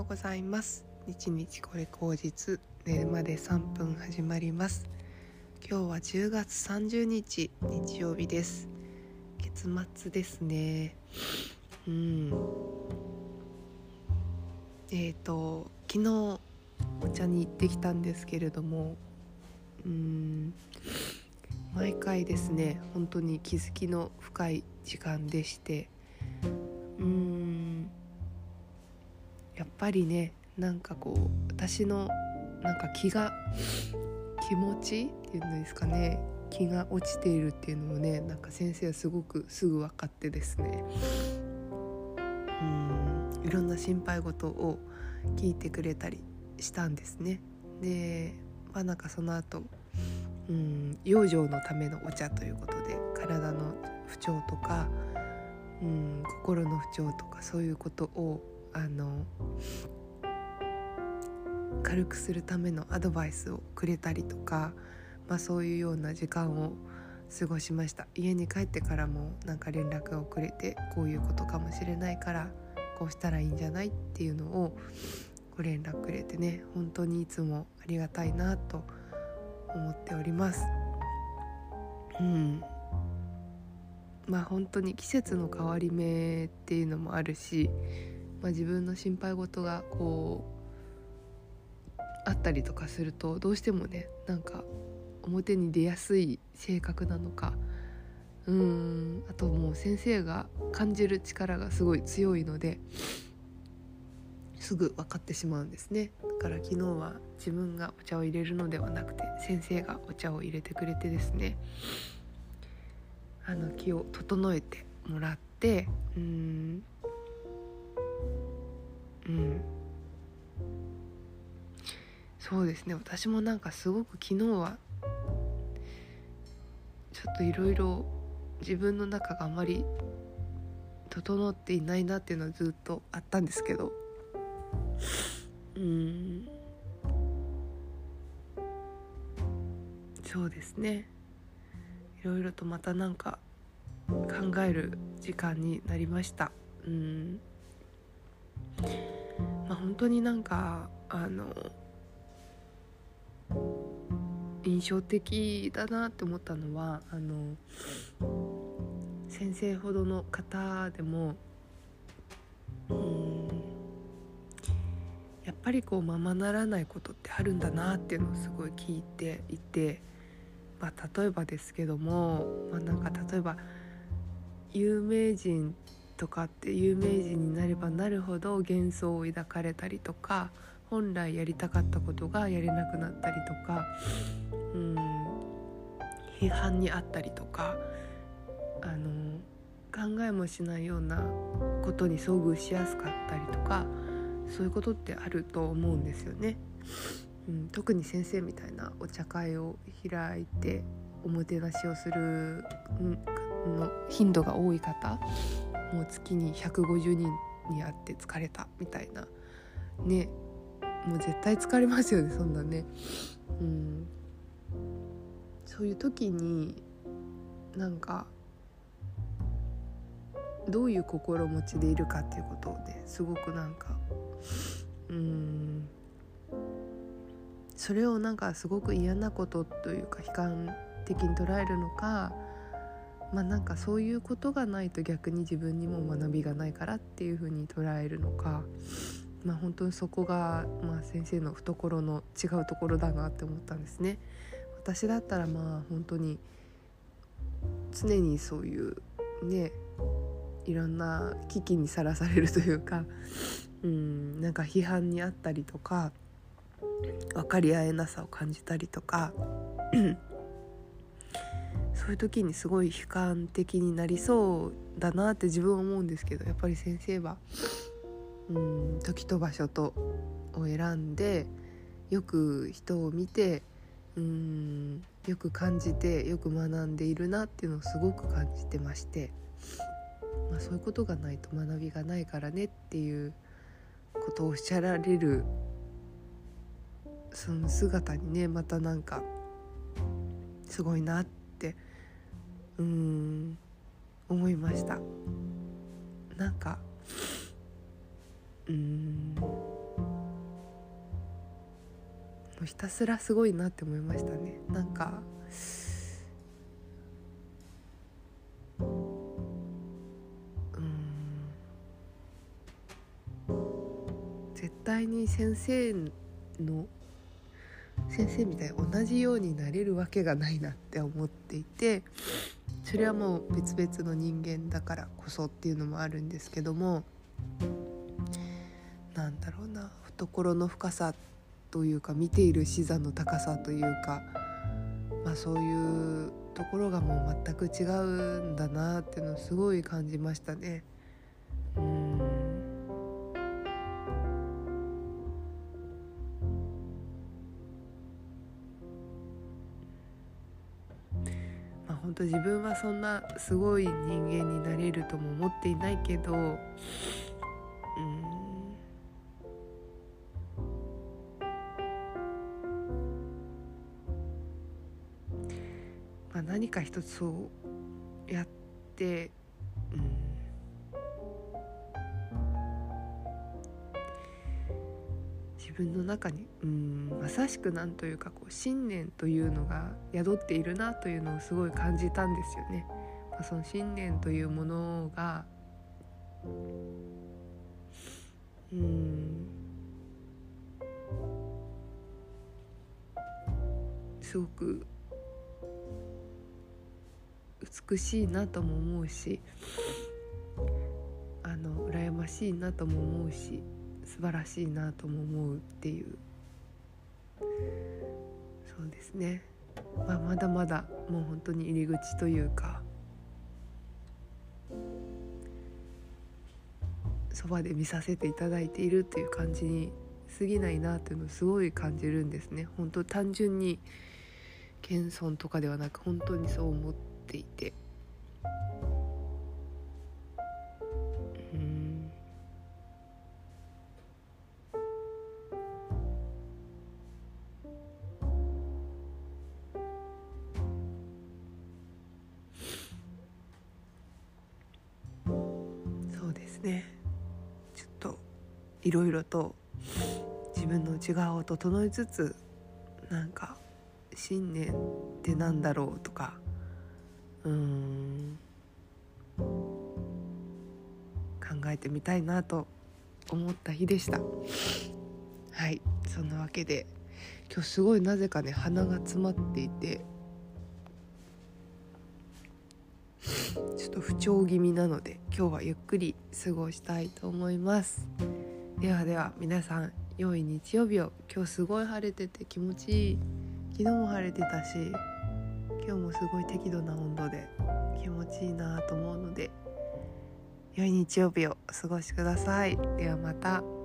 ようございます。日日これ口実寝るまで3分始まります。今日は10月30日日曜日です。月末ですね。うん。えーと昨日お茶に行ってきたんですけれどもうん。毎回ですね本当に気づきの深い時間でしてぱりねなんかこう私のなんか気が気持ちっていうんですかね気が落ちているっていうのをねなんか先生はすごくすぐ分かってですねうんいろんな心配事を聞いてくれたりしたんですね。でまあなんかその後うん養生のためのお茶ということで体の不調とかうん心の不調とかそういうことをあの軽くするためのアドバイスをくれたりとか、まあ、そういうような時間を過ごしました。家に帰ってからもなんか連絡が遅れてこういうことかもしれないからこうしたらいいんじゃないっていうのをご連絡くれてね本当にいつもありがたいなと思っております。うん。まあ本当に季節の変わり目っていうのもあるし、まあ、自分の心配事がこうあったりとかするとどうしてもねなんか表に出やすい性格なのかうーんあともう先生が感じる力がすごい強いのですぐ分かってしまうんですね。だから昨日は自分がお茶を入れるのではなくて先生がお茶を入れてくれてですねあの気を整えてもらってうんうん。そうですね。私もなんかすごく昨日はちょっといろいろ自分の中があまり整っていないなっていうのはずっとあったんですけど。うん。そうですね。いろいろとまたなんか考える時間になりました。うん。まあ本当になんかあの印象的だなって思ったのはあの先生ほどの方でもうんやっぱりこうままならないことってあるんだなっていうのをすごい聞いていて、まあ、例えばですけども、まあ、なんか例えば有名人とかって有名人になればなるほど幻想を抱かれたりとか本来やりたかったことがやれなくなったりとかうん批判にあったりとかあの考えもしないようなことに遭遇しやすかったりとかそういうことってあると思うんですよね。うん、特に先生みたいなお茶会を開いておもてなしをする、の頻度が多い方もう月に150人に会って疲れたみたいな。ね。もう絶対疲れますよねそんなね。うん、そういう時になんかどういう心持ちでいるかっていうことをねすごくなんかうん。それをなんかすごく嫌なことというか悲観的に捉えるのかまあなんかそういうことがないと逆に自分にも学びがないからっていうふうに捉えるのかまあ本当にそこが、まあ、先生の懐の違うところだなって思ったんですね。私だったらまあ本当に常にそういうねいろんな危機にさらされるというかうんなんか批判にあったりとか分かり合えなさを感じたりとかそういう時にすごい悲観的になりそうだなって自分は思うんですけどやっぱり先生はうん時と場所とを選んでよく人を見てうんよく感じてよく学んでいるなっていうのをすごく感じてまして、まあ、そういうことがないと学びがないからねっていうことをおっしゃられるその姿にねまたなんかすごいなってうん。思いました。なんかうん。もうひたすらすごいなって思いましたね。なんか絶対に先生の先生みたいに同じようになれるわけがないなって思っていてそれはもう別々の人間だからこそっていうのもあるんですけどもなんだろうな懐の深さというか見ている視座の高さというか、まあ、そういうところがもう全く違うんだなっていうのをすごい感じましたね。うん本当自分はそんなすごい人間になれるとも思っていないけどうん。まあ、何か一つそうやって、自分の中に、うん、まさしくなんというかこう信念というのが宿っているなというのをすごい感じたんですよね。まあ、その信念というものがうんすごく美しいなとも思うしあの羨ましいなとも思うし素晴らしいなとも思うっていう。そうですね、まあ、まだまだもう本当に入り口というかそばで見させていただいているっていう感じに過ぎないなっていうのをすごい感じるんですね。本当単純に謙遜とかではなく本当にそう思っていて。ですね。ちょっといろいろと自分の内側を整えつつなんか信念ってなんだろうとかうん考えてみたいなと思った日でした。はいそんなわけで今日すごいなぜかね鼻が詰まっていてちょっと不調気味なので今日はゆっくり過ごしたいと思います。ではでは皆さん良い日曜日を。今日すごい晴れてて気持ちいい。昨日も晴れてたし今日もすごい適度な温度で気持ちいいなと思うので良い日曜日をお過ごしください。ではまた。